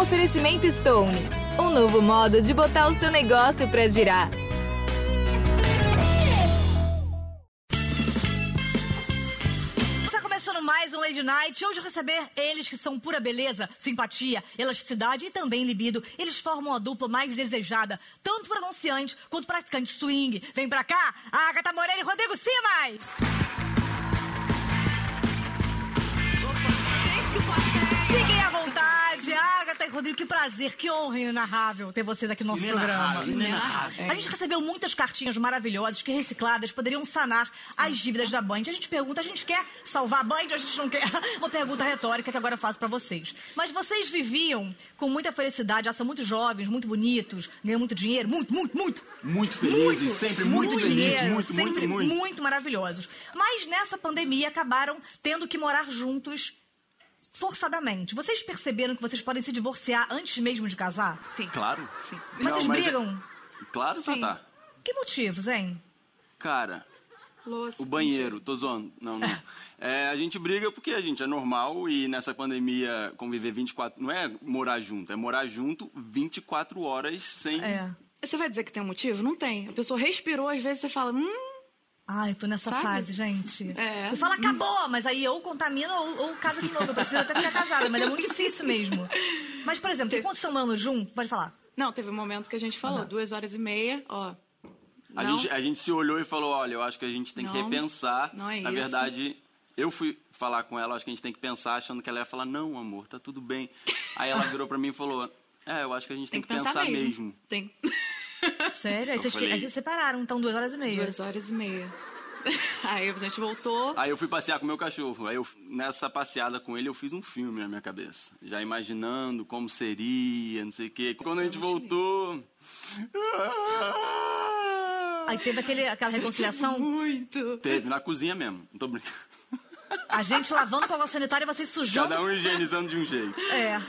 Oferecimento Stone. Um novo modo de botar o seu negócio pra girar. Começando mais um Lady Night. Hoje eu receber eles que são pura beleza, simpatia, elasticidade e também libido. Eles formam a dupla mais desejada, tanto para anunciantes quanto praticantes swing. Vem pra cá, Agatha Moreira e Rodrigo Simas! Rodrigo, que prazer, que honra inenarrável ter vocês aqui no nosso programa. A gente recebeu muitas cartinhas maravilhosas que recicladas poderiam sanar as dívidas da Band. A gente pergunta, a gente quer salvar a Band ou a gente não quer? Uma pergunta retórica que agora eu faço pra vocês. Mas vocês viviam com muita felicidade, já são muito jovens, muito bonitos, ganham muito dinheiro, muito, muito, muito. Muito felizes, sempre muito felizes, dinheiro, muito, sempre muito, muito. maravilhosos. Mas nessa pandemia acabaram tendo que morar juntos forçadamente. Vocês perceberam que vocês podem se divorciar antes mesmo de casar? Sim. Claro. Sim. Mas Não, vocês mas é- brigam? Claro, Sim. Tatá. Que motivos, hein? Cara, Louça. o banheiro, tô zoando. Não, não. É, a gente briga porque a gente é normal e nessa pandemia conviver 24... Não é morar junto, é morar junto 24 horas sem... É. Você vai dizer que tem um motivo? Não tem. A pessoa respirou, às vezes você fala, hum, Ai, eu tô nessa Sabe? fase, gente. É. Eu falo, acabou, mas aí ou contamina ou, ou casa de novo. Eu prefiro até ficar casada, mas é muito difícil mesmo. Mas, por exemplo, tem quantos são anos junto? Pode falar. não, teve um momento que a gente falou, duas horas e meia, ó. A não, gente, a gente se olhou e falou, olha, eu acho que a gente tem que Não, repensar. não é Na isso. verdade, eu fui falar com ela, acho que a gente tem que pensar, achando que ela ia falar, não, amor, tá tudo bem. Aí ela virou pra mim e falou, é, eu acho que a gente tem, tem que pensar, mesmo. Tem. Sério? Aí vocês, falei- aí vocês separaram, então, duas horas e meia. Duas horas e meia. Aí a gente voltou. Aí eu fui passear com o meu cachorro. Aí eu, nessa passeada com ele, eu fiz um filme na minha cabeça. Já imaginando como seria, não sei o quê. Quando a gente voltou. Aí teve aquele, aquela reconciliação, Muito. Teve, na cozinha mesmo. Não tô brincando. a gente lavando com água sanitária e vocês sujando. Cada um higienizando de um jeito. É.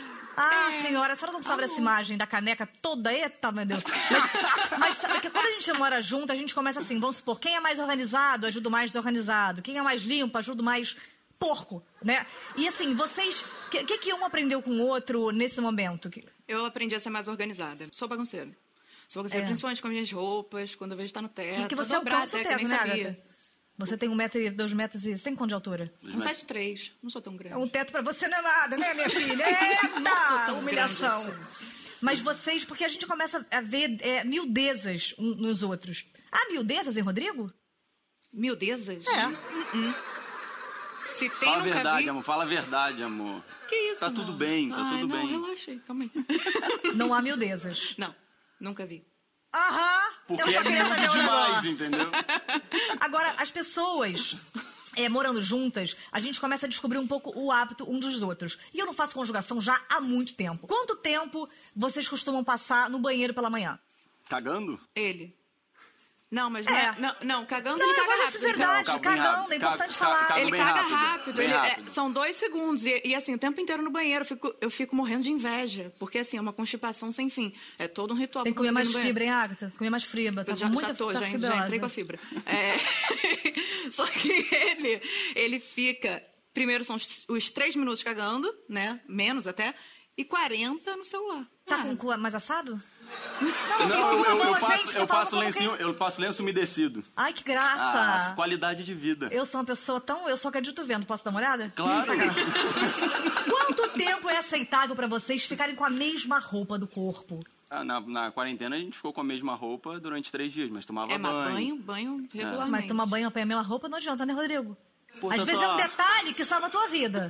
Ah, senhora, a senhora não precisava dessa imagem da caneca toda. Eita, meu Deus. Mas, mas sabe que quando a gente mora junto, a gente começa assim, vamos supor, quem é mais organizado, ajuda o mais desorganizado. Quem é mais limpo, ajuda o mais porco, né? E assim, vocês... O que, que, que um aprendeu com o outro nesse momento? Eu aprendi a ser mais organizada. Sou bagunceira. Sou bagunceira, É. principalmente com as minhas roupas, quando eu vejo tá no teto. Porque você é o cão é, teto, né. Agatha? Você tem um metro e dois metros e... Você tem quanto de altura? Um 7,3. Não sou tão grande. Um teto pra você não é nada, né, minha filha? sou Eita! Humilhação. grande Mas vocês, porque a gente começa a ver é, miudezas um nos outros. Há miudezas em Rodrigo? Miudezas? É. Se tem, Fala a verdade, vi. amor. Fala a verdade, amor. Que isso, Tá não. tudo bem, tá Ai, tudo não, bem. relaxa aí, calma aí. Não há miudezas. não, nunca vi. Aham! Porque eu só é queria saber demais, entendeu? Agora, as pessoas é, morando juntas, a gente começa a descobrir um pouco o hábito um dos outros. E eu não faço conjugação já há muito tempo. Quanto tempo vocês costumam passar no banheiro pela manhã? Cagando? Ele. Não, mas não É. é. Não, não cagando Não, ele eu caga rápido. verdade, Não, rápido. é importante Cago- falar. cago Ele caga rápido, rápido. ele- é, são dois segundos. E, e, assim, o tempo inteiro no banheiro. Eu fico, eu fico morrendo de inveja. Porque, assim, é uma constipação sem fim. É todo um ritual Tem que comer mais fibra, hein, Agatha? Comer mais fibra. Tá já, muita já tô, tá já, já entrei com a fibra. É, Só que ele, ele fica. Primeiro são os, os três minutos cagando, né? Menos até. E 40 no celular. Tá Ah, com o cu mais assado? Não, eu, eu, eu Não, eu, falando passo lencinho, eu passo lenço umedecido. Ai, que Ah, graça! qualidade de vida. Eu sou uma pessoa tão. Eu só acredito vendo. Posso dar uma olhada? Claro. Quanto tempo é aceitável pra vocês ficarem com a mesma roupa do corpo? Ah, na, na quarentena a gente ficou com a mesma roupa durante três dias, mas tomava É, mas banho. banho, banho regularmente. Mas tomar banho apanhar a mesma roupa não adianta, né, Rodrigo? Pô, Às vezes é um detalhe que salva a tua vida.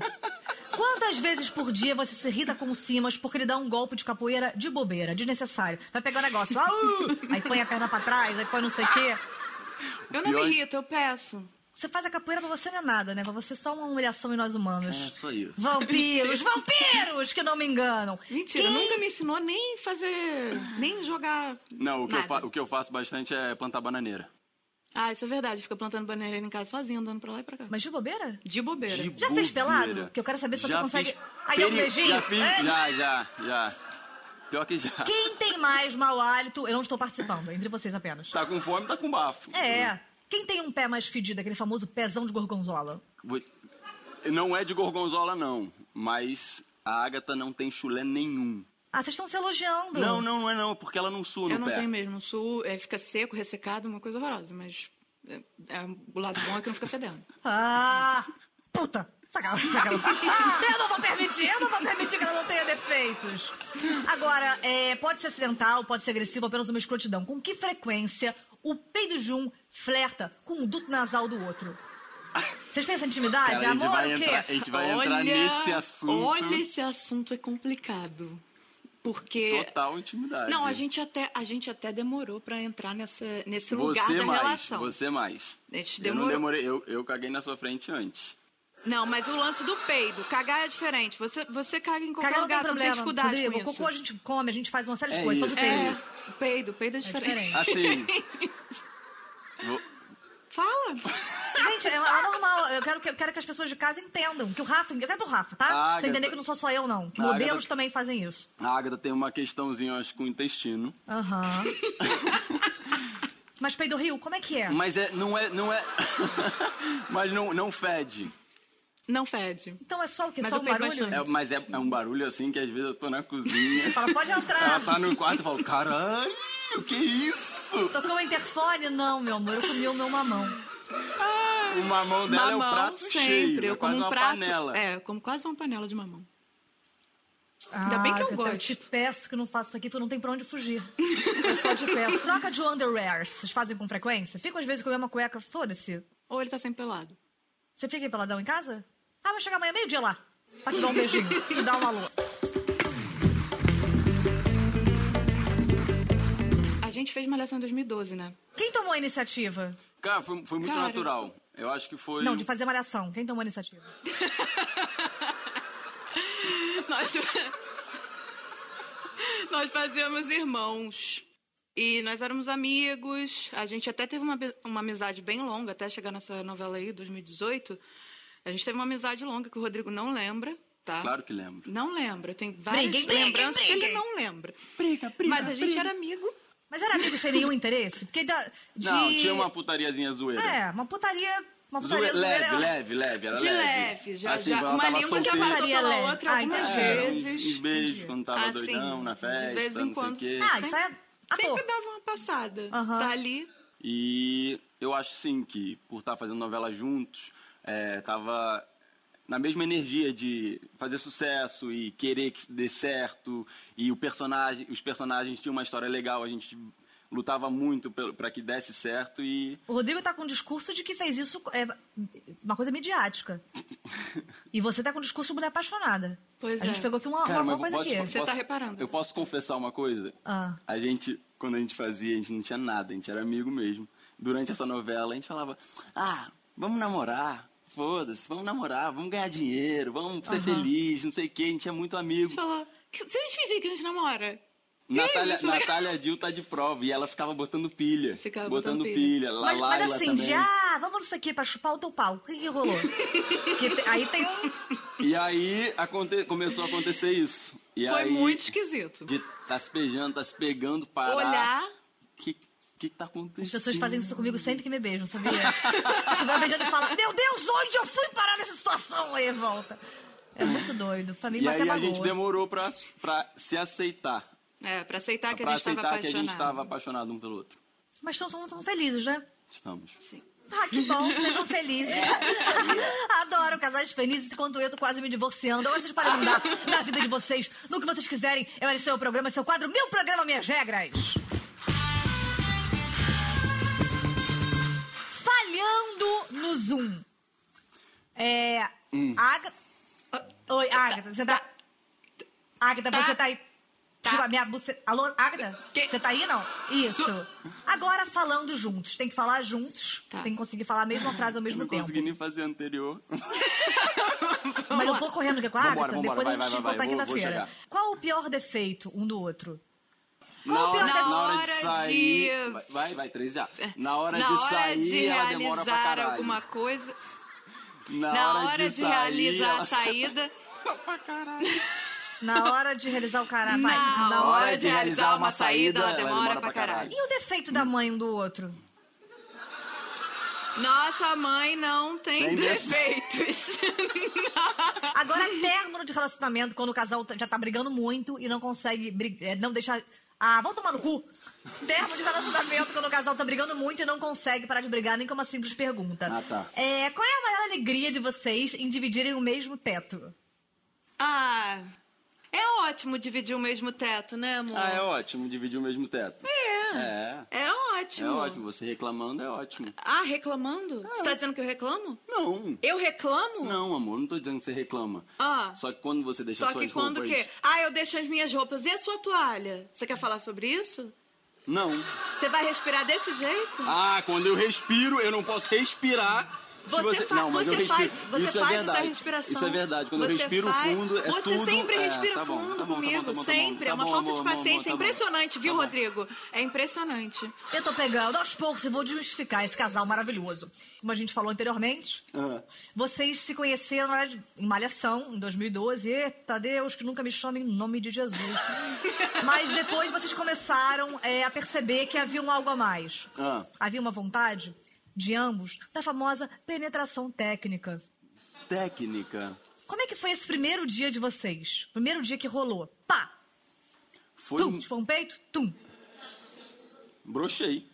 Quantas vezes por dia você se irrita com o Simas porque ele dá um golpe de capoeira de bobeira, desnecessário? Vai pegar o negócio, au! aí põe a perna pra trás, aí põe não sei o quê. Eu não me irrito, eu peço. Você faz a capoeira pra você não é nada, né? Pra você é só uma humilhação em nós humanos. É, só isso. Vampiros, vampiros que não me enganam. Mentira, Quem- nunca me ensinou nem fazer. nem jogar. Não, o que, eu fa- o que eu faço bastante é plantar bananeira. Ah, isso é verdade. Fica plantando bananeira em casa sozinho, andando pra lá e pra cá. Mas de bobeira? De bobeira. De Já fez pelado? Que eu quero saber se você Já consegue- fiz Aí, dá um beijinho? Já fiz, É. já, já, já. Pior que já. Quem tem mais mau hálito? Eu não estou participando, entre vocês apenas. Tá com fome, tá com bafo. É. Quem tem um pé mais fedido, aquele famoso pezão de gorgonzola? Não é de gorgonzola, não. Mas A Agatha não tem chulé nenhum. Ah, vocês estão se elogiando. Não, não, não é não, porque ela não sua no Eu não pé. tenho mesmo. Sul, é, fica seco, ressecado, uma coisa horrorosa. Mas é, é, o lado bom é que não fica fedendo. Ah, puta. Sacanagem. sacanagem. eu não vou permitir, eu não vou permitir que ela não tenha defeitos. Agora, é, pode ser acidental, pode ser agressivo, apenas uma escrotidão. Com que frequência o peido de um flerta com o duto nasal do outro? Vocês têm essa intimidade? Cara, Amor, o quê? entrar, a gente vai entrar nesse assunto. Olha, esse assunto é complicado. Porque. Total intimidade. Não, a gente até, a gente até demorou pra entrar nessa, nesse lugar Você da mais, relação. você mais. A gente Eu não demorou. demorei, eu, eu caguei na sua frente antes. Não, mas o lance do peido, cagar é diferente. Você, você caga em qualquer Cagar não tem lugar, você não tem problema. dificuldade Rodrigo, com isso. cocô a gente come, a gente faz uma série de É coisas. isso, Só de é peido. É, peido, peido é É diferente. diferente. Assim. vou- Fala. Gente, é, é normal. Eu quero, que- eu quero que as pessoas de casa entendam. Que o Rafa. Eu quero pro Rafa, tá? Ah, Você entender Agatha. que não sou só eu, não. Que Ah, modelos Agatha. também fazem isso. a Agatha tem uma questãozinha, eu acho, com o intestino. Aham. Mas peido rio, como é que é? Mas é, não é, não é. mas não, não fede. Não fede. Então é só o quê? Mas Só eu um peido barulho? bastante. É, mas é, é um barulho assim que às vezes eu tô na cozinha. Fala, pode Ela entrar. tá no quarto e fala, caralho, que isso? Tocou o interfone? Não, meu amor, eu comi o meu mamão. O mamão dela mamão é o prato sempre. cheio, eu é como quase um uma prato. panela. É, eu como quase uma panela de mamão. Ainda bem que eu gosto. Eu te peço que não faça isso aqui, porque não tem pra onde fugir. Eu só te peço. Troca de underwears. Vocês fazem com frequência? Ficam às vezes com a mesma cueca. Foda-se. Ou ele tá sempre pelado. Você fica aí peladão em casa? Ah, vai chegar amanhã meio-dia lá. Pra te dar um beijinho. te dar um alô. A gente fez Malhação em 2012, né? Quem tomou a iniciativa? Cara, foi, foi muito Cara. natural. Eu acho que foi. Não, de fazer malhação. Quem tomou a iniciativa? Nós, nós fazíamos irmãos. E nós éramos amigos. A gente até teve uma, uma amizade bem longa, até chegar nessa novela aí, 2018. A gente teve uma amizade longa que o Rodrigo não lembra, tá? Claro que lembro. Não lembra. Tem várias briguem, lembranças que ele não lembra. Briga, briga. Mas a gente era amigo. Mas era amigo sem nenhum interesse? Porque da, de... Não, tinha uma putariazinha zoeira. É, uma putaria... Uma putaria Zoe- leve, zoeira. leve, leve, era De leve. leve, já, Assim, já. Uma língua já passou pela Leve. outra Ah, algumas entendi. É, vezes. uns beijos quando tava Assim, doidão na festa, de vez em não quando. Ah, isso é ator. Sempre dava uma passada. Tá ali. E eu acho sim que por estar fazendo novela juntos, é, tava na mesma energia de fazer sucesso e querer que dê certo. E o personagem, os personagens tinham uma história legal, a gente lutava muito para que desse certo e O Rodrigo tá com um discurso de que fez isso é uma coisa midiática. E você tá com um discurso de mulher apaixonada. Pois a gente é. pegou aqui uma, Cara, uma, coisa posso- aqui. Você tá reparando. Eu posso confessar uma coisa? Ah. A gente, quando a gente fazia, a gente não tinha nada, a gente era amigo mesmo. Durante essa novela, a gente falava: ah, vamos namorar, foda-se, vamos namorar, vamos ganhar dinheiro, vamos ser Aham. feliz, não sei o quê, a gente é muito amigo. Falou, se a gente fingir que a gente namora. Natália, isso é legal. Natália Dil tá de prova e ela ficava botando pilha. Ficava botando, botando pilha. pilha. La Mas, mas assim, também. já, vamos nisso aqui pra chupar o teu pau. O que, que rolou? Que te- aí tem um. E aí aconte- começou a acontecer isso. E Foi aí, muito esquisito. De tá se beijando, tá se pegando, parar. Olhar. O que, que que tá acontecendo? As pessoas fazem isso comigo sempre que me beijam, sabia? Estiver beijando e fala, meu Deus, onde eu fui parar nessa situação? Aí volta. É muito doido. Família E até aí a gente demorou pra, pra se aceitar. É, pra aceitar que pra a gente tava aceitar que a apaixonado. gente estava apaixonado um pelo outro. Mas estão tão, tão felizes, né? Estamos. Sim. Ah, que bom, sejam felizes. Adoro casais felizes, enquanto eu tô quase me divorciando. Agora vocês podem mudar na vida de vocês, no que vocês quiserem. Eu esse é o programa, esse é o quadro Meu Programa, Minhas Regras. Zoom. É. Hum. Agatha. Oi, Agatha, você tá. Agatha, Tá. você tá aí. Tá. Tipo, a minha buceta. Alô, Agatha? Que? Você tá aí, não? Isso. Agora falando juntos. Tem que falar juntos. Tá. Tem que conseguir falar a mesma frase ao mesmo não tempo. consegui nem fazer a anterior. Mas eu vou correndo aqui com a Agatha, Vambora, vambora, depois vai, a gente vai, vai, vai, quinta-feira. Qual o pior defeito um do outro? Na Qual o pior hora, na hora de hora de- sair. Vai, Vai, vai, três já. Na hora Na de hora sair, de ela demora pra realizar caralho. alguma coisa. Na, Na hora de, sair, realizar ela a saída. pra caralho. Na hora de realizar o caralho. Vai, Na na hora de realizar uma saída, ela ela demora pra caralho. E o defeito da mãe um do outro? Nossa mãe não tem, Tem defeitos. Agora, término de relacionamento, quando o casal já tá brigando muito e não consegue é, não deixar. Ah, vão tomar no cu! Termo de relacionamento quando o casal tá brigando muito e não consegue parar de brigar nem com uma simples pergunta. Ah, tá. É, qual é a maior alegria de vocês em dividirem o mesmo teto? ah, é ótimo dividir o mesmo teto, né, amor? Ah, é ótimo dividir o mesmo teto. É. É. É É ótimo. ótimo. Você reclamando é ótimo. Ah, reclamando? Você tá dizendo que eu reclamo? Não. Eu reclamo? Não, amor, não tô dizendo que você reclama. Ah. Só que quando você deixa Só suas que quando o roupas... quê? Ah, eu deixo as minhas roupas. E a sua toalha? Você quer falar sobre isso? Não. Você vai respirar desse jeito? Ah, quando eu respiro, eu não posso respirar. Se Você, fa- Não, mas você eu respiro. faz, você Isso é faz verdade. essa respiração. Isso é verdade. Quando eu Você respiro faz- fundo, é Você tudo... sempre é, respira tá bom, fundo tá bom, tá bom, comigo. tá bom, tá sempre. Tá é uma bom, falta de paciência tá bom. impressionante, viu, Tá bom. Rodrigo? É impressionante. Eu tô pegando aos poucos e vou desmistificar esse casal maravilhoso. Como a gente falou anteriormente, Ah. vocês se conheceram em Malhação, em 2012. Eita Deus, que nunca me chame em nome de Jesus. Mas depois vocês começaram é, a perceber que havia um algo a mais. Ah. Havia uma vontade de ambos da famosa penetração técnica. Técnica. Como é que foi esse primeiro dia de vocês? Primeiro dia que rolou. Pá! Foi... Tum! Foi um peito? Tum! Brochei.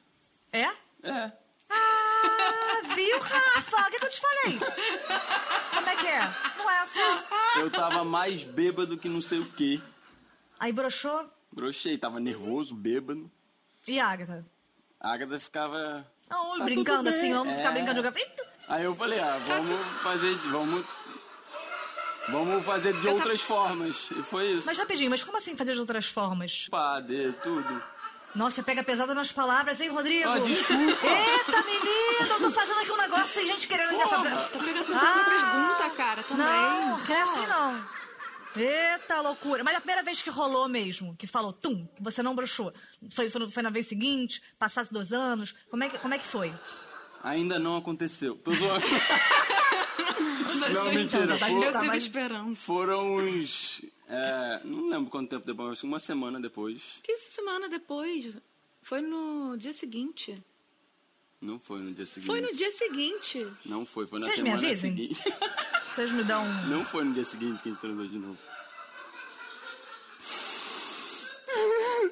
É? É. Ah, viu, Rafa? O que, que eu te falei? Como é que é? Não é só. Eu tava mais bêbado que não sei o quê. Aí broxou. Brochei, tava nervoso, bêbado. E a Agatha? A Agatha ficava... Não, Tá brincando assim, vamos ficar É. brincando. Jogar... Eita! Aí eu falei, ah, vamos fazer... Vamos... Vamos fazer de Eu outras formas. E foi isso. Mas rapidinho, mas como assim fazer de outras formas? Padê, tudo. Nossa, você pega pesada nas palavras, hein, Rodrigo? Ah, desculpa. Eita, menino! Eu tô fazendo aqui um negócio sem gente querendo ainda pra... Tá pegando pesado na pergunta, cara, também. Não, não é assim não. Eita loucura. Mas a primeira vez que rolou mesmo, que falou, tum, que você não broxou, foi, foi, foi na vez seguinte, passasse dois anos, como é que, como é que foi? Ainda não aconteceu. Tô zoando. não, mentira. tá, For- tá, Eu mas- esperando. foram uns... é, não lembro quanto tempo depois, acho que uma semana depois. Que semana depois? Foi no dia seguinte. Não foi no dia seguinte. Foi no dia seguinte. Não foi, foi na Vocês me semana avisem? seguinte. Vocês me dão... Não foi no dia seguinte que a gente transou de novo.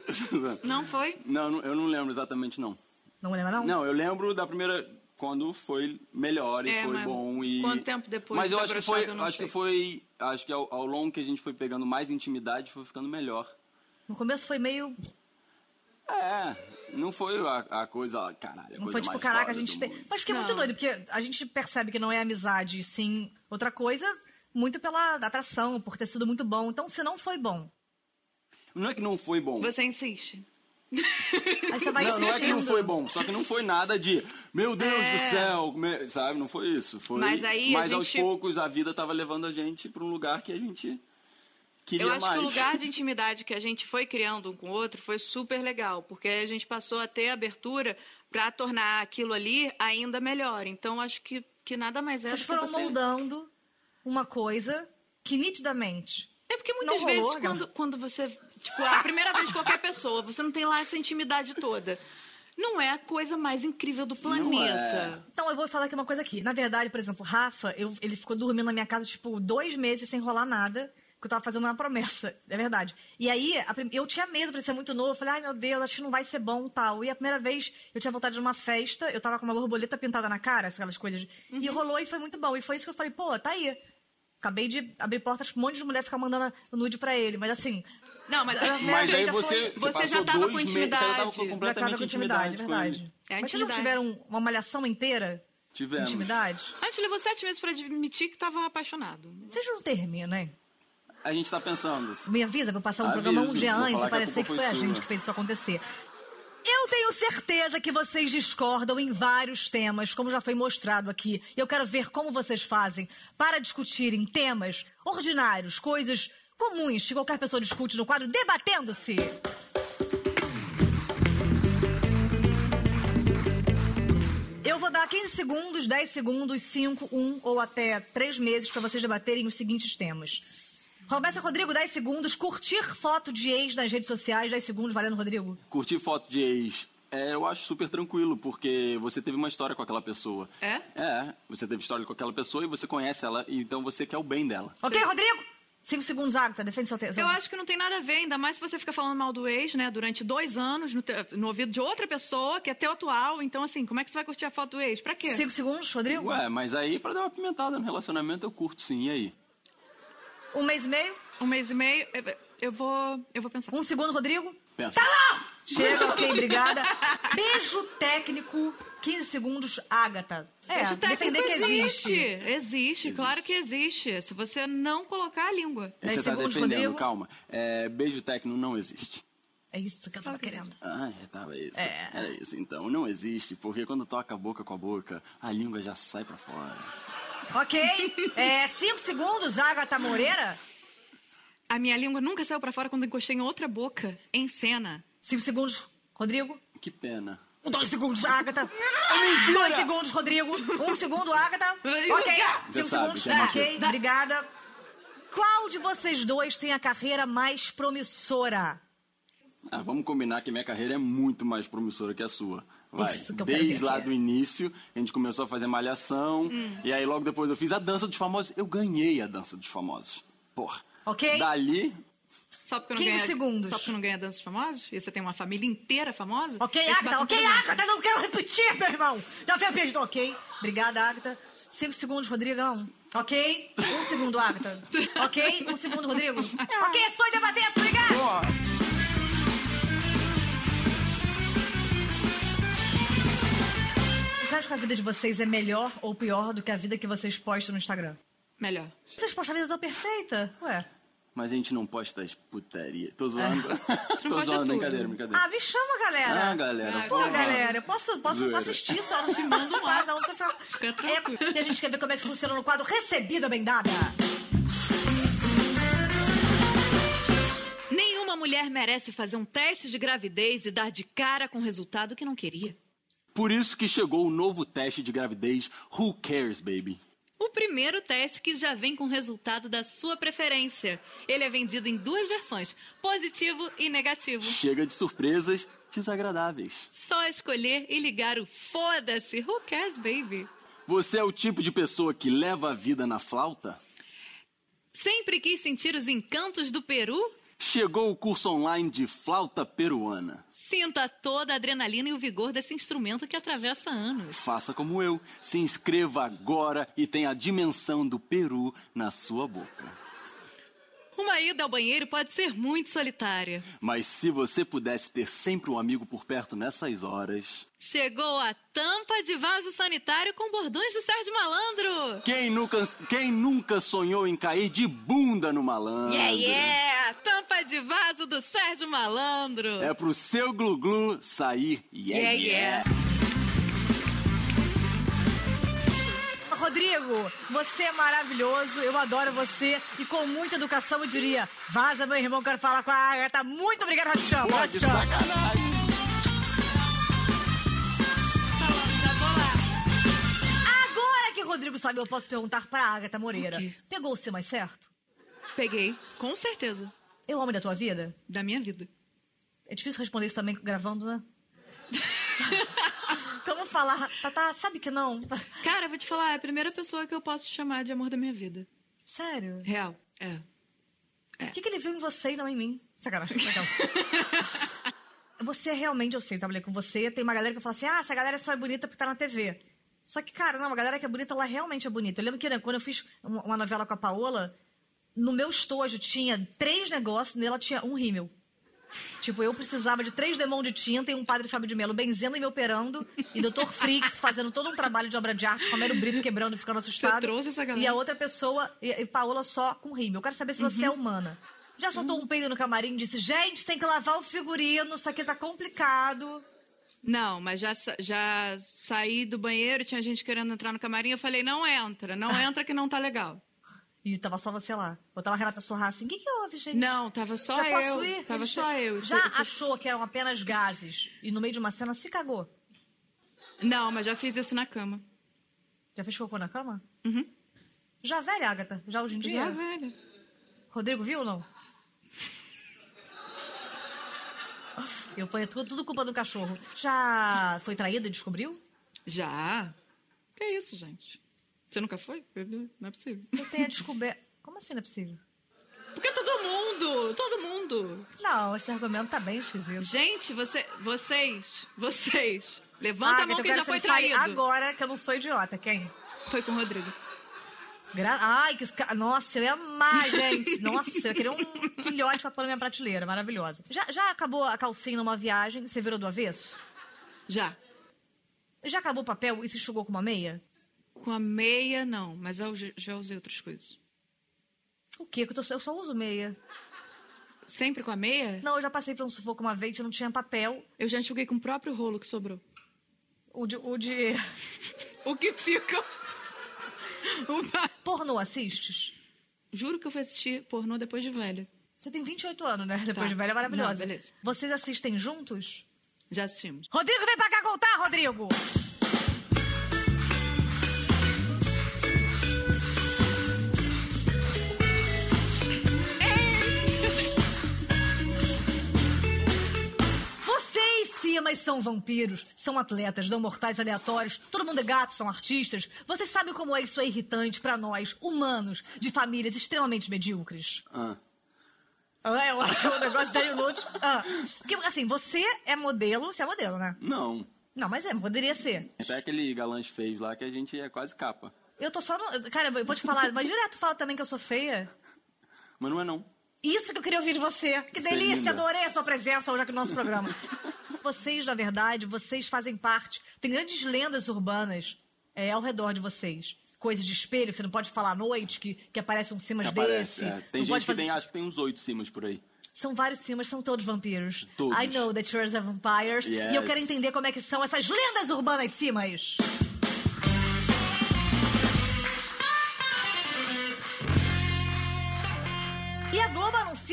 Não foi? Não, eu não lembro exatamente, não. Não lembra, não? Não, eu lembro da primeira. Quando foi melhor e É, foi bom e. quanto tempo depois Mas eu acho que foi. Acho sei. que foi. Acho que ao, ao longo que a gente foi pegando mais intimidade, foi ficando melhor. No começo foi meio... É, não foi a, a coisa. ó, Caralho, a Não coisa foi tipo, mais caraca, a gente tem... Mas fiquei muito Não. doido, porque a gente percebe que não é amizade, sim outra coisa, muito pela atração, por ter sido muito bom. Então, se não foi bom, Não é que não foi bom. Você insiste. aí você vai Não, não é que não foi bom, só que não foi nada de, meu Deus do céu, me- sabe? Não foi isso. Foi, É. Mas aí a mas aos gente- poucos a vida tava levando a gente pra um lugar que a gente queria Eu acho mais. que o lugar de intimidade que a gente foi criando um com o outro foi super legal, porque a gente passou a ter abertura para tornar aquilo ali ainda melhor. Então acho que, que nada mais é Vocês foram você... moldando uma coisa que nitidamente É porque muitas Não vezes rolou, quando, quando você, tipo, a primeira vez de qualquer pessoa, você não tem lá essa intimidade toda. Não é a coisa mais incrível do planeta. Então, eu vou falar aqui uma coisa aqui. Na verdade, por exemplo, o Rafa, eu- ele ficou dormindo na minha casa, tipo, dois meses sem rolar nada, porque eu tava fazendo uma promessa. É verdade. E aí, eu tinha medo, ele ser muito novo. Eu falei, ai, meu Deus, acho que não vai ser bom tal. E a primeira vez, eu tinha vontade de uma festa, eu tava com uma borboleta pintada na cara, aquelas coisas. E Uhum. rolou e foi muito bom. E foi isso que eu falei, pô, tá aí. Acabei de abrir portas pra um monte de mulher ficar mandando nude pra ele. Mas assim, Não, mas... Mas aí já você, foi- você, Você já tava com meses, você já tava intimidade. com Já tava completamente com intimidade, intimidade, com verdade. É Mas vocês não intimidade. tiveram uma malhação inteira Tivemos. de intimidade? A gente levou sete meses pra admitir que tava apaixonado. Vocês não terminam, hein? A gente tá pensando. Me avisa pra eu passar um Aviso, programa um dia antes e parecer que foi a gente que fez isso acontecer. Eu tenho certeza que vocês discordam em vários temas, como já foi mostrado aqui. E eu quero ver como vocês fazem para discutirem temas ordinários, coisas comuns que qualquer pessoa discute no quadro Debatendo-se. Eu vou dar 15 segundos, 10 segundos, 5, 1 ou até 3 meses para vocês debaterem os seguintes temas. Começa, Rodrigo, 10 segundos. Curtir foto de ex nas redes sociais, 10 segundos, valendo, Rodrigo. Curtir foto de ex É, eu acho super tranquilo, porque você teve uma história com aquela pessoa. É? É, você teve história com aquela pessoa e você conhece ela, então você quer o bem dela. Ok, Rodrigo? Cinco segundos, Agatha. Defende seu texto. Eu acho que não tem nada a ver, ainda mais se você fica falando mal do ex, né, durante dois anos, no, te- no ouvido de outra pessoa, que é teu atual. Então, assim, como é que você vai curtir a foto do ex? Pra quê? Cinco segundos, Rodrigo? Ué, mas aí pra dar uma pimentada no relacionamento eu curto sim, e aí? Um mês e meio? Um mês e meio, eu, vou. Eu vou pensar. Um segundo, Rodrigo? Pensa. Tá lá! Chega, ok, obrigada. Beijo técnico, 15 segundos, Agatha. É, Beijo defender que técnico existe. Existe, claro que existe. Se você não colocar a língua. Você tá segundos, defendendo, Rodrigo. calma. É, beijo técnico não existe. É isso que eu tava querendo. Ah, é, tava isso. É. Era isso, então. Não existe, porque quando toca a boca com a boca, a língua já sai pra fora. Ok, é, cinco segundos, Agatha Moreira. A minha língua nunca saiu pra fora quando encostei em outra boca, em cena. Cinco segundos, Rodrigo. Que pena. Dois segundos, Agatha. Dois segundos, Rodrigo. Um segundo, Agatha. Ok, cinco sabe segundos. é ok, mentira. obrigada. Qual de vocês dois tem a carreira mais promissora? Ah, vamos combinar que minha carreira é muito mais promissora que a sua. Vai. Isso que eu Desde lá do início, a gente começou a fazer malhação. E aí logo depois eu fiz a dança dos famosos. Eu ganhei a dança dos famosos. Porra. Ok. Dali, Só porque eu não 15 ganha, segundos. Só porque eu não ganha danças famosos? E você tem uma família inteira famosa? Ok, Esse Agatha, ok. Agatha, não quero repetir, meu irmão. Não foi perdido, ok. Obrigada, Agatha. Cinco segundos, Rodrigão. Ok? Um segundo, Agatha. Ok? Um segundo, Rodrigo. Ok, estou debatendo, obrigado. Você acha que a vida de vocês é melhor ou pior do que a vida que vocês postam no Instagram? Melhor. Vocês postam a vida tão perfeita. Ué. mas a gente não posta as putaria. Tô zoando. não Tô zoando, brincadeira, brincadeira. Ah, me chama, galera. Ah, galera. Ah, Pô, galera, eu posso, posso assistir só no manda Manda um tá? Não, você. Fica tranquilo. É, e a gente quer ver como é que funciona no quadro Recebida Bem Dada. Nenhuma mulher merece fazer um teste de gravidez e dar de cara com o resultado que não queria. Por isso que chegou o novo teste de gravidez Who Cares, Baby? O primeiro teste que já vem com o resultado da sua preferência. Ele é vendido em duas versões, positivo e negativo. Chega de surpresas desagradáveis. Só escolher e ligar o foda-se. Who cares, baby? Você é o tipo de pessoa que leva a vida na flauta? Sempre quis sentir os encantos do Peru? Chegou o curso online de flauta peruana. Sinta toda a adrenalina e o vigor desse instrumento que atravessa anos. Faça como eu. Se inscreva agora e tenha a dimensão do Peru na sua boca. Uma ida ao banheiro pode ser muito solitária. Mas se você pudesse ter sempre um amigo por perto nessas horas. Chegou a tampa de vaso sanitário com bordões do Sérgio Malandro. Quem nunca, quem nunca sonhou em cair de bunda no malandro? Yeah, yeah! Tampa de vaso do Sérgio Malandro. É pro seu glu-glu sair yeah, Yeah, yeah. Rodrigo, você é maravilhoso, eu adoro você e com muita educação eu diria: vaza, meu irmão, quero falar com a Agatha. Muito obrigada, Rachão. Sacanagem. Agora que o Rodrigo sabe, eu posso perguntar pra Agatha Moreira: O quê? pegou o ser mais certo? Peguei, com certeza, É o homem da tua vida? da minha vida. É difícil responder isso também gravando, né? Falar? Tata, sabe que não? Cara, eu vou te falar, é a primeira pessoa que eu posso chamar de amor da minha vida. Sério? Real, é. O que, que ele viu em você e não em mim? Sacanagem. Legal. você é realmente, eu sei, eu trabalhei com você. Tem uma galera que fala assim: ah, essa galera só é bonita porque tá na TV. Só que, cara, não, a galera que é bonita, ela realmente é bonita. Eu lembro que né, quando eu fiz uma uma novela com a Paola, no meu estojo tinha três negócios, nela tinha um rímel. Tipo, eu precisava de três demão de tinta e um padre Fábio de Melo benzendo e me operando. E Dr. Frix fazendo todo um trabalho de obra de arte, com a Mero Brito quebrando e ficando assustado. trouxe essa galera. E a outra pessoa, e, e Paola só com rímel. Eu quero saber se você é humana. Já soltou um peido no camarim e disse, gente, tem que lavar o figurino, isso aqui tá complicado. Não, mas já, já saí do banheiro, tinha gente querendo entrar no camarim, eu falei, não entra, não entra que não tá legal. E tava só você lá. Botava a Renata Sorrar assim, o que que houve, gente? Não, tava só Já eu. posso ir? Tava Ele só eu. Já achou que eram apenas gases e no meio de uma cena se cagou? Não, mas já fiz isso na cama. Já fez cocô na cama? Uhum. Já velha, Agatha? Já hoje em dia? Já, velho. Rodrigo viu ou não? Eu ponho tudo, tudo culpa do cachorro. Já foi traída e descobriu? Já? Que isso, gente? Você nunca foi? Não é possível. Eu tenho descoberto. Como assim não é possível? Porque todo mundo, todo mundo. Não, esse argumento tá bem esquisito. Gente, você, vocês, vocês, levanta Ah, a mão quero já que foi traído. Agora que eu não sou idiota. Quem? Foi com o Rodrigo. Gra... Ai, que... Nossa, eu ia amar, gente. Nossa, eu ia querer um filhote pra pôr na minha prateleira. Maravilhosa. Já, já acabou a calcinha numa viagem? Você virou do avesso? Já. Já acabou o papel e se enxugou com uma meia? Com a meia, não, mas eu já- usei outras coisas. O quê? Que eu, tô- eu só uso meia. Sempre com a meia? Não, eu já passei por um sufoco uma vez e não tinha papel. Eu já enxuguei com o próprio rolo que sobrou. O de... O de... O que fica. Uma- Pornô assistes? Juro que eu fui assistir pornô depois de velha. Você tem 28 anos, né? Depois Tá. de velha é maravilhosa. Não, beleza. Vocês assistem juntos? Já assistimos. Rodrigo, vem pra cá contar, Rodrigo! Simas, são vampiros, são atletas, dão mortais aleatórios, todo mundo é gato, são artistas. Vocês sabem como é isso é irritante pra nós, humanos, de famílias extremamente medíocres. Ah, Ah, é ótimo, o negócio de 10 minutos. Ah, porque, assim, você é modelo, você é modelo, né? não. Não, mas é, poderia ser. Até aquele galãs fez lá que a gente é quase capa. Eu tô só no. Cara, eu vou te falar, mas direto fala também que eu sou feia. Mas não é não. Isso que eu queria ouvir de você. Que é delícia, linda. adorei a sua presença hoje aqui no nosso programa. vocês, na verdade, vocês fazem parte. Tem grandes lendas urbanas é, ao redor de vocês. Coisas de espelho que você não pode falar à noite, que, que aparecem uns cimas Aparece, desse. é. Tem não gente pode que fazer... tem, acho que tem uns oito cimas por aí. São vários cimas, são todos vampiros. Todos. I know that yours are vampires. E eu Yes. quero entender como é que são essas lendas urbanas cimas.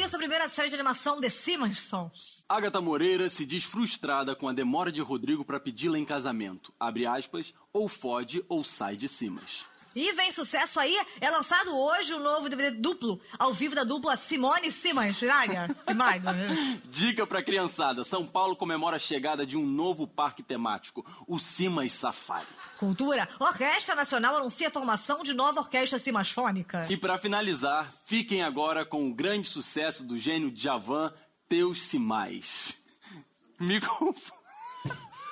Anuncia sua primeira série de animação The Simpsons. Agatha Moreira se diz frustrada com a demora de Rodrigo pra pedi-la em casamento. Abre aspas, ou fode ou sai de cimas. E vem sucesso aí, é lançado hoje o novo DVD duplo, ao vivo da dupla Simone Simas. Shiraria? Simai. Dica pra criançada: São Paulo comemora a chegada de um novo parque temático, o Cimas Safari. Cultura, Orquestra Nacional anuncia a formação de nova orquestra cimasfônica. E pra finalizar, fiquem agora com o grande sucesso do gênio Djavan, Teus Simais. Me conf...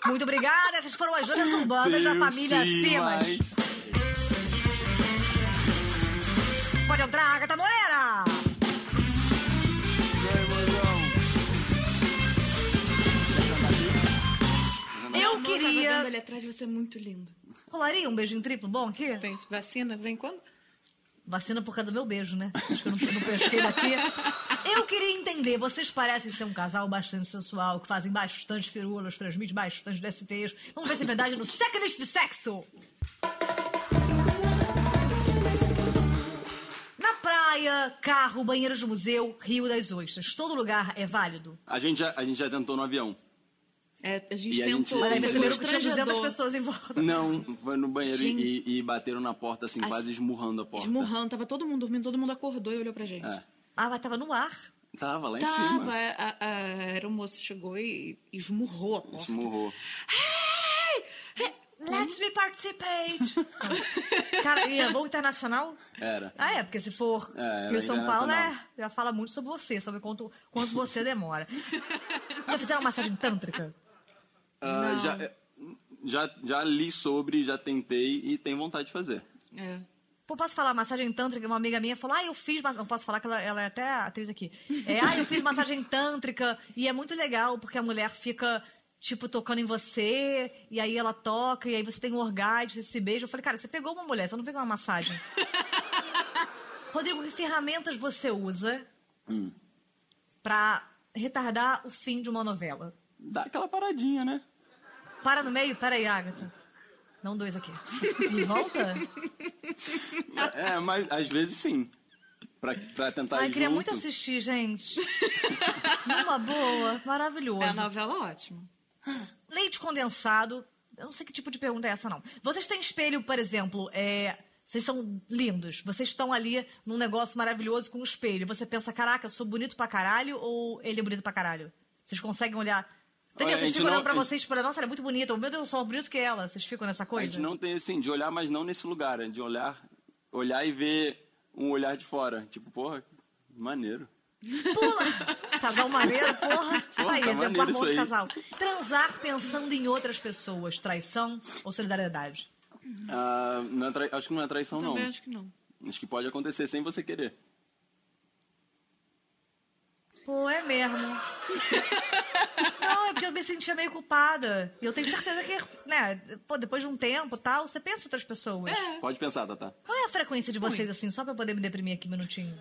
Muito obrigada, essas foram as lendas urbanas da família Simas. Simais. Pode entrar, Agatha Moreira! Eu tava queria. vendo ali atrás você é muito lindo. Rolaria um beijinho triplo bom aqui? Bem, vacina, vem quando? Vacina por causa do meu beijo, né? Acho que eu não, não pesquei daqui. Eu queria entender, vocês parecem ser um casal bastante sensual, que fazem bastante firulas, transmitem bastante DSTs. Vamos ver se é verdade no Checklist de Sexo. Praia, carro, banheiros de museu, Rio das Ostras. Todo lugar é válido. A gente, já, a gente já tentou no avião. É, a gente E a gente- tentou. Foi perceberam que tinha 200 constrangedor. pessoas em volta. Não, foi no banheiro Gente. e, e bateram na porta, assim, As- quase esmurrando a porta. Esmurrando, tava todo mundo dormindo, todo mundo acordou e olhou pra gente. É. Ah, mas tava no ar. Tava lá em Tava, cima. a, a, a aeromoça chegou e, e esmurrou a porta. Esmurrou. Let me participate. Cara, e é voo internacional? Era. Ah, é, porque se for É, Rio São Paulo, né? Já fala muito sobre você, sobre quanto, quanto você demora. Já fizeram massagem tântrica? Não. já, já, já li sobre, já tentei e tenho vontade de fazer. É. Pô, posso falar massagem tântrica? Uma amiga minha falou, ah, eu fiz. Não posso falar que ela, ela é até atriz aqui. É, ah, eu fiz massagem tântrica e é muito legal porque a mulher fica, tipo, tocando em você e aí ela toca e aí você tem um orgasmo, você se beija. Eu falei, cara, você pegou uma mulher, você não fez uma massagem. Rodrigo, que ferramentas você usa pra retardar o fim de uma novela? Dá aquela paradinha, né? Para no meio, para aí, Agatha. Não dois aqui. E volta? É, mas às vezes sim. Pra, pra tentar Ai, ir queria junto. muito assistir, gente. Numa boa, maravilhoso. É a novela ótima. Leite condensado. Eu não sei que tipo de pergunta é essa, não. Vocês têm espelho, por exemplo, é. Vocês são lindos. Vocês estão ali num negócio maravilhoso com um espelho. Você pensa, caraca, eu sou bonito pra caralho ou ele é bonito pra caralho? Vocês conseguem olhar. Entendeu? Olha, a Vocês ficam olhando não- pra a gente- vocês e falam, nossa, ela é muito bonita. Meu Deus, eu sou mais bonito que ela. Vocês ficam nessa A coisa? gente não tem assim, de olhar, mas não nesse lugar, é de olhar, olhar e ver um olhar de fora. Tipo, porra, maneiro. Pula! Casal maneiro, porra. tá aí, tá bom isso de casal. Transar pensando em outras pessoas. Traição ou solidariedade? Ah, não é trai- acho que não é traição, Também não. acho que não. Acho que pode acontecer sem você querer. Pô, é mesmo. Não, é porque eu me sentia meio culpada. E eu tenho certeza que, né, pô, depois de um tempo e tal, você pensa em outras pessoas. Pode pensar, Tata. Qual é a frequência de vocês, assim, só pra eu poder me deprimir aqui um minutinho?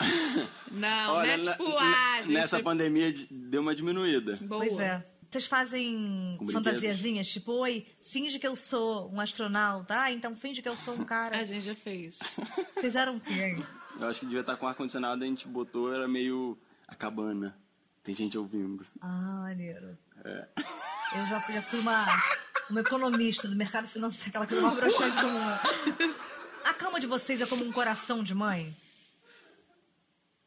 Não, Olha, né? Tipo, na- ah, gente. nessa pandemia de- deu uma diminuída. Boa. Pois é. Vocês fazem fantasiazinhas, tipo, oi, finge que eu sou um astronauta, ah, então finge que eu sou um cara. A gente já fez. Vocês eram o quê, hein? Eu acho que devia estar com ar-condicionado, a gente botou, era meio a cabana. Tem gente ouvindo. Ah, maneiro. É. Eu já fui, já fui uma, uma economista do mercado financeiro, aquela coisa mais broxante do mundo. A cama de vocês é como um coração de mãe?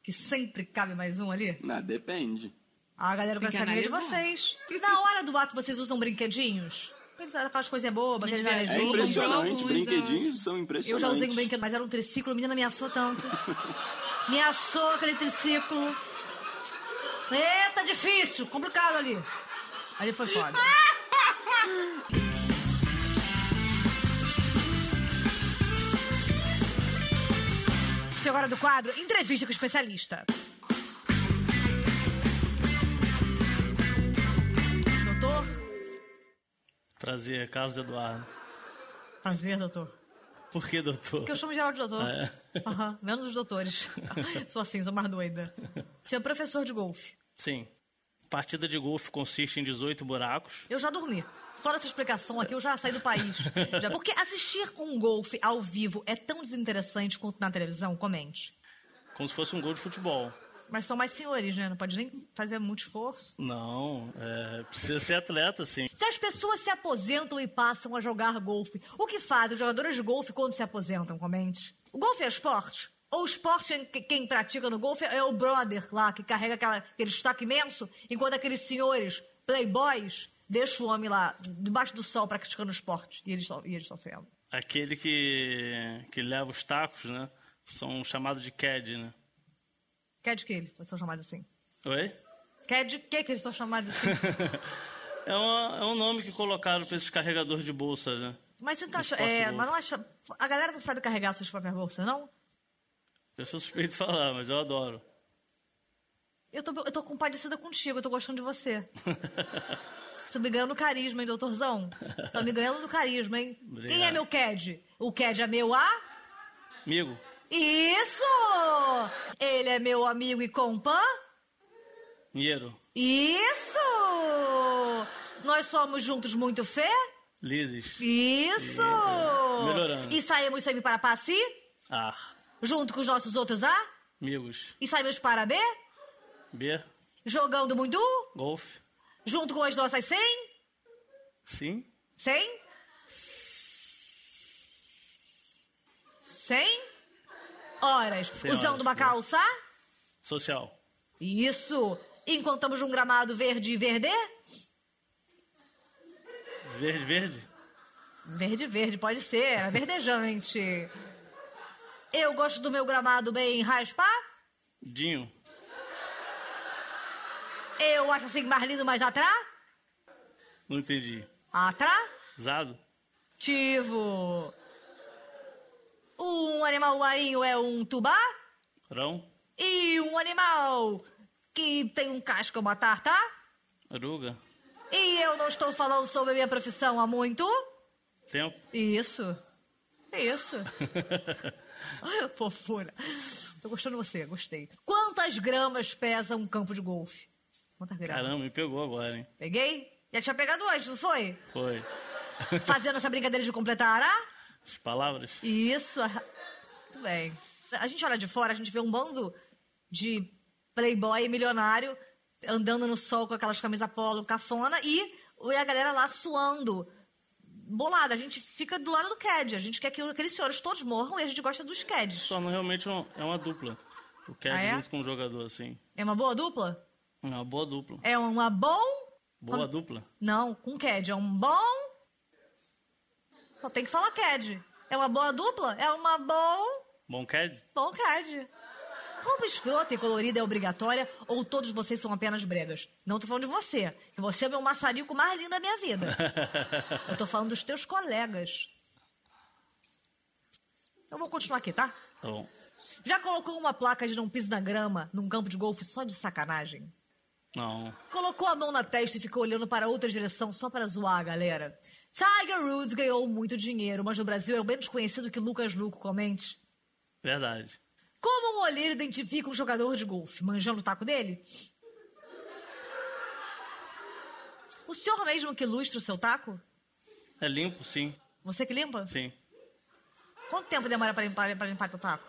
Que sempre cabe mais um ali? Ah, depende. Ah, galera, eu que saber de vocês. Na hora do ato, vocês usam brinquedinhos? Aquelas coisas bobas, aqueles É impressionante, alguns, brinquedinhos são Eu impressionantes. já usei um brinquedo, mas era um triciclo, a menina me assou tanto. me assou aquele triciclo. Eita, difícil, complicado ali. Ali foi foda. Chegou a hora do quadro Entrevista com o Especialista. Doutor? Prazer, Carlos Eduardo. Prazer, doutor. Por que, doutor? Porque eu chamo geral de doutor. É. Aham, menos os doutores. sou assim, sou mais doida. Tinha professor de golfe. Sim. Partida de golfe consiste em 18 buracos. Eu já dormi. Só nessa explicação aqui eu já saí do país. Já- Porque assistir um golfe ao vivo é tão desinteressante quanto na televisão? Comente. Como se fosse um gol de futebol. Mas são mais senhores, né? Não pode nem fazer muito esforço. Não, é, precisa ser atleta, sim. Se as pessoas se aposentam e passam a jogar golfe, o que fazem os jogadores de golfe quando se aposentam? Comente. O golfe é esporte? Ou o esporte, em que- quem pratica no golfe é o brother lá, que carrega aquela, aquele destaque imenso, enquanto aqueles senhores, playboys, deixam o homem lá, debaixo do sol, praticando esporte. E eles, e eles sofrendo. Aquele que, que leva os tacos, né? São chamados de CAD, né? De que eles são chamados assim? Oi? De que que eles são chamados assim? É, uma- é um nome que colocaram para esses carregadores de bolsa, né? Mas você tá achando. É, mas não acha. A galera não sabe carregar suas próprias bolsas, não? Eu sou suspeito de falar, mas eu adoro. Eu tô, eu tô compadecida contigo, eu tô gostando de você. Você me ganhando carisma, hein, doutorzão? Tá me ganhando no carisma, hein? Obrigado. Quem é meu CAD? O CAD é meu a? Amigo, Isso! Ele é meu amigo e compa? Miero, Isso! Nós somos juntos muito fé? Lises, Isso! Melhorando. E saímos sempre para Passi? Ar, Junto com os nossos outros A? amigos, E saímos para B? B, Jogando muito? golfe, Junto com as nossas 100? sim, 100? 100 horas. Cem Usando horas, uma calça? social, Isso. Enquanto estamos num gramado verde e verde? verde, verde, Verde, verde, pode ser. Verdejante. Eu gosto do meu gramado bem raspar. Dinho, Eu acho assim mais lindo mais atrás. não entendi. Atrás. Zado, Tivo. Um animal marinho é um tubá. rão, E um animal que tem um casco é uma tarta. aruga, E eu não estou falando sobre a minha profissão há muito. tempo, Isso. Isso. Fofura. Tô gostando de você, gostei. Quantas gramas pesa um campo de golfe? Quantas gramas? caramba, me pegou agora, hein? Peguei? Já tinha pegado antes, não foi? Foi. Fazendo essa brincadeira de completar a... As palavras, Isso. Muito bem. A gente olha de fora, a gente vê um bando de playboy milionário andando no sol com aquelas camisas polo cafona e e a galera lá suando. Bolada, a gente fica do lado do CAD. A gente quer que aqueles senhores todos morram e a gente gosta dos CADs. torna realmente um- é uma dupla. O CAD Ah, é? junto com o jogador, assim. É uma boa dupla? Uma boa dupla. É uma bom. Boa dupla. Não, com CAD. É um bom. Só tem que falar CAD. É uma boa dupla? É uma bom. Bom CAD? Bom CAD. Roupa escrota e colorida é obrigatória ou todos vocês são apenas bregas? Não tô falando de você, que você é o meu maçarico mais lindo da minha vida. Eu tô falando dos teus colegas. Eu vou continuar aqui, tá? Tá bom. Já colocou uma placa de não pise na grama num campo de golfe só de sacanagem? Não. Colocou a mão na testa e ficou olhando para outra direção só para zoar a galera? Tiger Woods ganhou muito dinheiro, mas no Brasil é o menos conhecido que Lucas Luco, comente. Verdade. Como um olheiro identifica um jogador de golfe? Manjando o taco dele? O senhor mesmo que lustra o seu taco? É limpo, sim. Você que limpa? Sim. Quanto tempo demora para limpar, para limpar teu taco?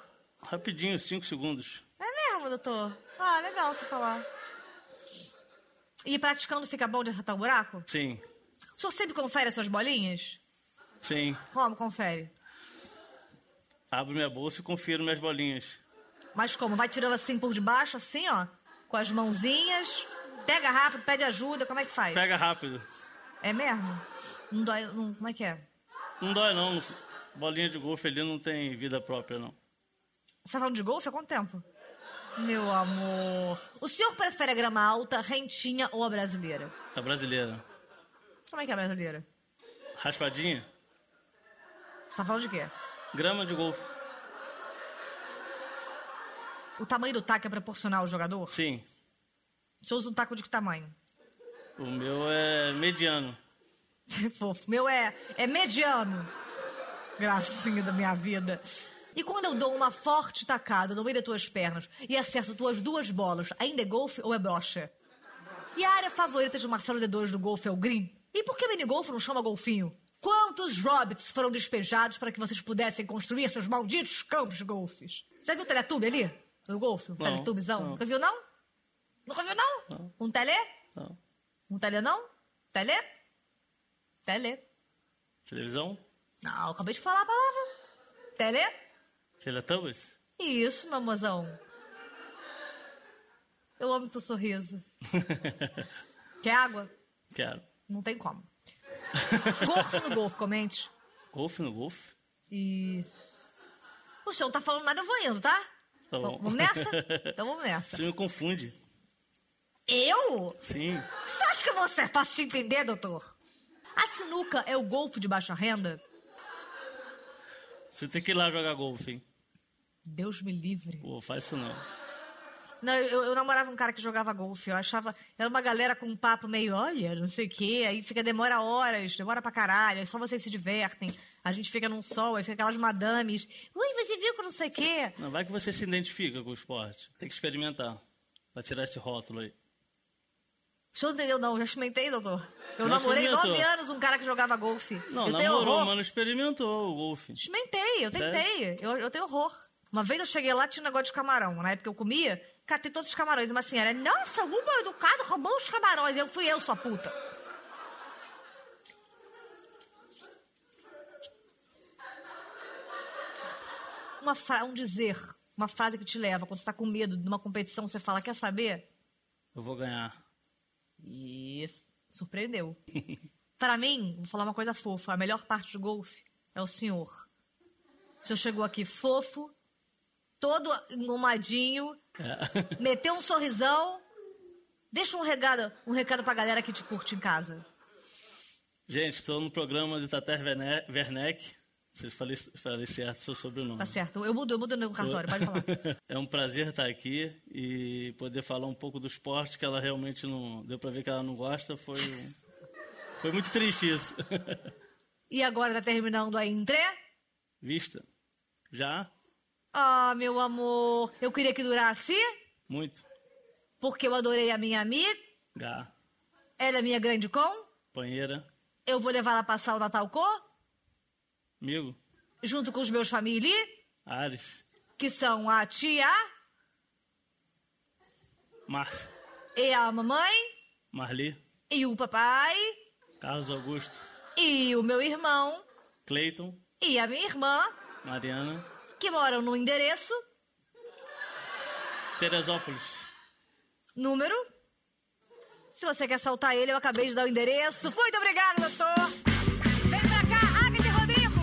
Rapidinho, cinco segundos. É mesmo, doutor? Ah, legal você falar. E praticando fica bom de acertar o buraco? Sim. O senhor sempre confere as suas bolinhas? Sim. Como confere? Abro minha bolsa e confiro minhas bolinhas. Mas como? Vai tirando assim por debaixo, assim, ó? Com as mãozinhas. Pega rápido, pede ajuda, como é que faz? Pega rápido. É mesmo? Não dói. Não, como é que é? Não dói, não. Bolinha de golfe ali não tem vida própria, não. Você tá falando de golfe há quanto tempo? Meu amor. O senhor prefere a grama alta, rentinha ou a brasileira? A brasileira. Como é que é a brasileira? Raspadinha? Você tá falando de quê? Grama de golfe. O tamanho do taco é proporcional ao jogador? Sim. O senhor usa um taco de que tamanho? O meu é mediano. Fofo. Meu é, é mediano. Gracinha da minha vida. E quando eu dou uma forte tacada no meio das tuas pernas e acerto tuas duas bolas, ainda é golfe ou é brocha? E a área favorita de Marcelo D2 do golfe é o green? E por que minigolfe não chama golfinho? Quantos hobbits foram despejados para que vocês pudessem construir seus malditos campos de golfes? Já viu o teletube ali? No golfe? Um Não, teletubezão? não. Nunca viu, não? Nunca viu, não? Não. Um tele? Não. Um tele, não? Tele? Tele. Televisão? Não, acabei de falar a palavra. Tele? Teletubbies? Isso, meu mozão. Eu amo teu sorriso. Quer água? Quero. Não tem como. Golfe no golfe, comente. Golfe no golfe? E. O senhor não tá falando nada, eu vou indo, tá? Tá bom. Vamos nessa? Então vamos nessa. Você me confunde. Eu? Sim. Você acha que você é fácil de entender, doutor? A sinuca é o golfe de baixa renda? Você tem que ir lá jogar golfe, hein? Deus me livre. Pô, faz isso não. Não, eu, eu namorava um cara que jogava golfe. Eu achava. Era uma galera com um papo meio, olha, não sei o quê. Aí fica, demora horas, demora pra caralho. Aí só vocês se divertem. A gente fica num sol, aí fica aquelas madames. Ui, você viu que não sei o quê? Não, vai que você se identifica com o esporte. Tem que experimentar. Pra tirar esse rótulo aí. O senhor não entendeu, não. Eu já experimentei, doutor. Eu Não namorei nove anos um cara que jogava golfe. Não, eu namorou, mas não experimentou o golfe. Experimentei, eu tentei. Eu, eu tenho horror. Uma vez eu cheguei lá, tinha um negócio de camarão. Na época eu comia, catei todos os camarões. Uma senhora, nossa, o mal educado roubou os camarões. Eu fui eu, sua puta. Uma fra um dizer, uma frase que te leva, quando você tá com medo de uma competição, você fala, quer saber? Eu vou ganhar. E surpreendeu. Para mim, vou falar uma coisa fofa. A melhor parte do golfe é o senhor. O senhor chegou aqui fofo, todo engomadinho, É. meteu um sorrisão. Deixa um recado, um recado pra galera que te curte em casa. Gente, estou no programa de Tater Werneck. Vocês falei, falei certo seu sobrenome. Tá certo. Eu mudo, eu mudo no cartório, pode falar. É um prazer estar aqui e poder falar um pouco do esporte que ela realmente não. Deu pra ver que ela não gosta. Foi, foi muito triste isso. E agora tá terminando a Intré? Vista? Já? Ah, meu amor, eu queria que durasse, Muito. porque eu adorei a minha amiga, Gá. ela é minha grande com. Banheira. Eu vou levar ela a passar o Natal com. Amigo. junto com os meus família, Ares. que são a tia Márcia. e a mamãe Marli. e o papai Carlos Augusto. e o meu irmão Cleiton. e a minha irmã, Mariana. Que moram no endereço, Teresópolis. número Se você quer soltar ele, eu acabei de dar o endereço. Muito obrigada, doutor. Vem pra cá, Agatha e Rodrigo.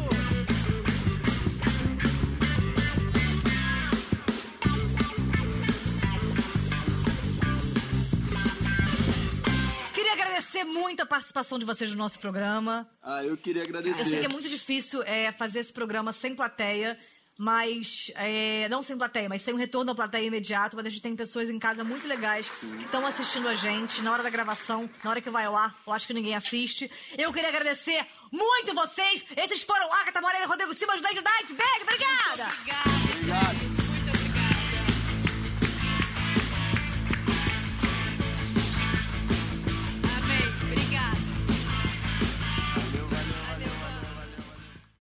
Queria agradecer muito a participação de vocês no nosso programa. Ah, eu queria Eu sei agradecer. que é muito difícil é, fazer esse programa sem plateia, mas. é, não sem plateia, mas sem um retorno da plateia imediato. Mas a gente tem pessoas em casa muito legais que estão assistindo a gente na hora da gravação, na hora que vai ao ar. Eu acho que ninguém assiste. Eu queria agradecer muito vocês. Esses foram Agatha Moreira e Rodrigo Simas da. Beijo, obrigada! Obrigada. Obrigado.